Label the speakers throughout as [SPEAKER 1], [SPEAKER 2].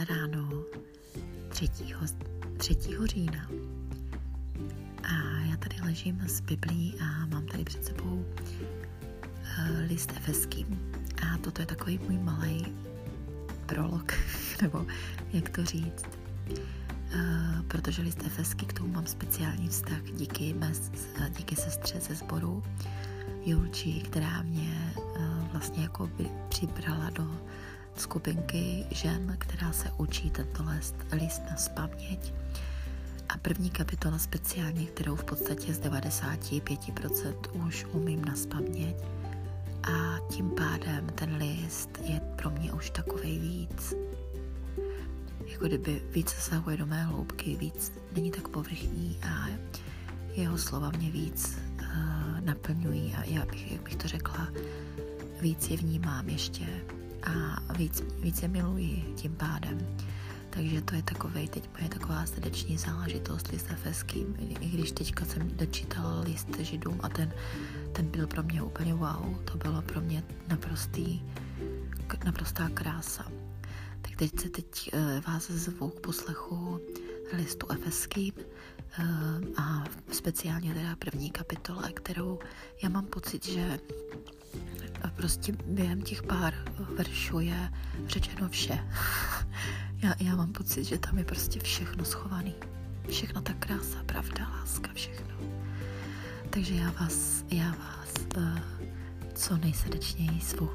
[SPEAKER 1] skvělé ráno 3. 3. října. A já tady ležím s Biblí a mám tady před sebou uh, list efeský. A toto je takový můj malý prolog, nebo jak to říct. Uh, protože list efeský k tomu mám speciální vztah díky, mes, díky sestře ze sboru Julči, která mě uh, vlastně jako by přibrala do skupinky žen, která se učí tento list, list na spaměť. A první kapitola speciálně, kterou v podstatě z 95% už umím na spaměť. A tím pádem ten list je pro mě už takovej víc. Jako kdyby víc zasahuje do mé hloubky, víc není tak povrchní a jeho slova mě víc uh, naplňují a já bych, jak bych to řekla, víc je vnímám ještě a víc, víc je miluji tím pádem. Takže to je takovej, teď moje taková srdeční záležitost list efeským, i když teďka jsem dočítala list židům a ten, ten byl pro mě úplně wow, to bylo pro mě naprostý, naprostá krása. Tak teď se teď uh, vás zvu k poslechu listu efeským uh, a speciálně teda první kapitole, kterou já mám pocit, že prostě během těch pár veršů je řečeno vše. já, já mám pocit, že tam je prostě všechno schovaný. Všechno ta krása, pravda, láska, všechno. Takže já vás, já vás uh, co nejsrdečněji zvu.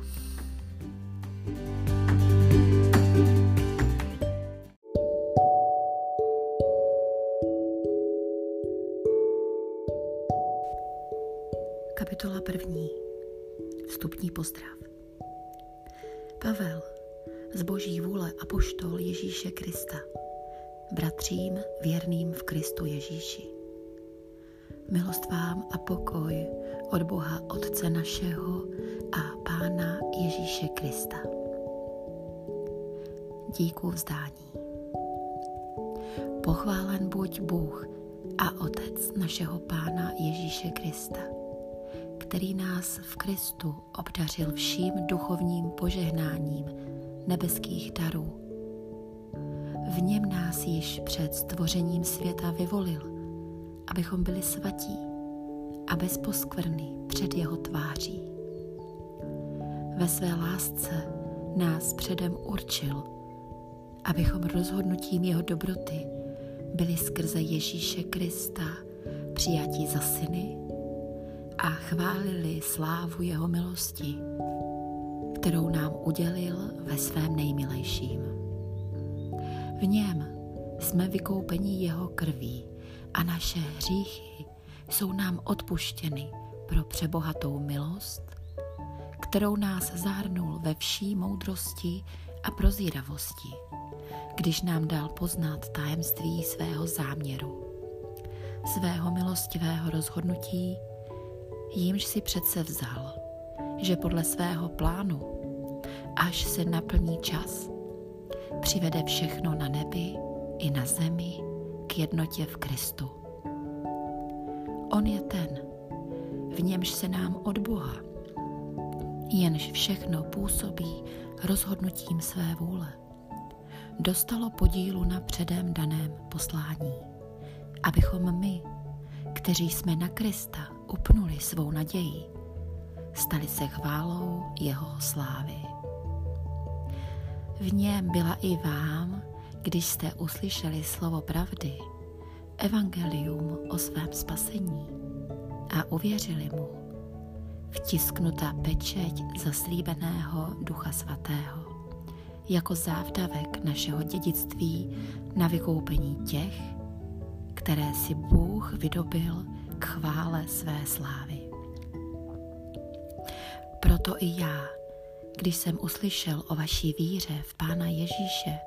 [SPEAKER 1] Kapitola první vstupní pozdrav. Pavel, z boží vůle a poštol Ježíše Krista, bratřím věrným v Kristu Ježíši. Milost vám a pokoj od Boha Otce našeho a Pána Ježíše Krista. Díku vzdání. Pochválen buď Bůh a Otec našeho Pána Ježíše Krista který nás v Kristu obdařil vším duchovním požehnáním nebeských darů. V něm nás již před stvořením světa vyvolil, abychom byli svatí a bez poskvrny před jeho tváří. Ve své lásce nás předem určil, abychom rozhodnutím jeho dobroty byli skrze Ježíše Krista přijatí za syny a chválili slávu jeho milosti, kterou nám udělil ve svém nejmilejším. V něm jsme vykoupeni jeho krví a naše hříchy jsou nám odpuštěny pro přebohatou milost, kterou nás zahrnul ve vší moudrosti a prozíravosti, když nám dal poznat tajemství svého záměru, svého milostivého rozhodnutí jímž si přece vzal, že podle svého plánu, až se naplní čas, přivede všechno na nebi i na zemi k jednotě v Kristu. On je ten, v němž se nám od Boha, jenž všechno působí rozhodnutím své vůle, dostalo podílu na předem daném poslání, abychom my, kteří jsme na Krista upnuli svou naději, stali se chválou jeho slávy. V něm byla i vám, když jste uslyšeli slovo pravdy, evangelium o svém spasení a uvěřili mu, vtisknutá pečeť zaslíbeného Ducha Svatého, jako závdavek našeho dědictví na vykoupení těch, které si Bůh vydobil k chvále své slávy. Proto i já, když jsem uslyšel o vaší víře v Pána Ježíše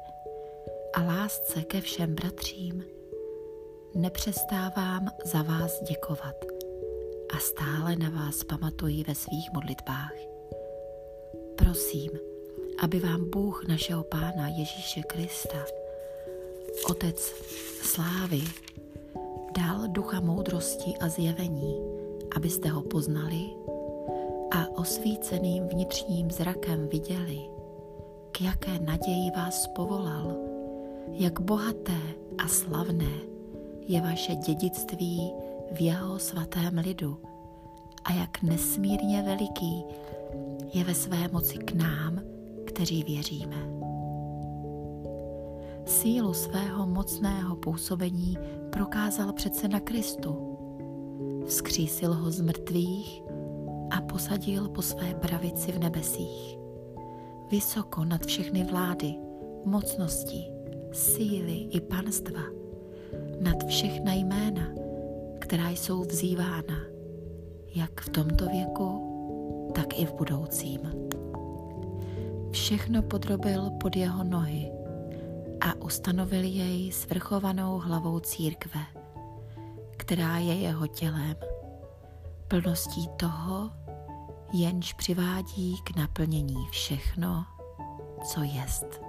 [SPEAKER 1] a lásce ke všem bratřím, nepřestávám za vás děkovat a stále na vás pamatuji ve svých modlitbách. Prosím, aby vám Bůh našeho Pána Ježíše Krista, Otec slávy, dal ducha moudrosti a zjevení, abyste ho poznali a osvíceným vnitřním zrakem viděli, k jaké naději vás povolal jak bohaté a slavné je vaše dědictví v jeho svatém lidu a jak nesmírně veliký je ve své moci k nám, kteří věříme. Sílu svého mocného působení prokázal přece na Kristu. Vzkřísil ho z mrtvých a posadil po své pravici v nebesích. Vysoko nad všechny vlády, mocnosti, síly i panstva, nad všechna jména, která jsou vzývána, jak v tomto věku, tak i v budoucím. Všechno podrobil pod jeho nohy a ustanovil jej svrchovanou hlavou církve, která je jeho tělem, plností toho, jenž přivádí k naplnění všechno, co jest.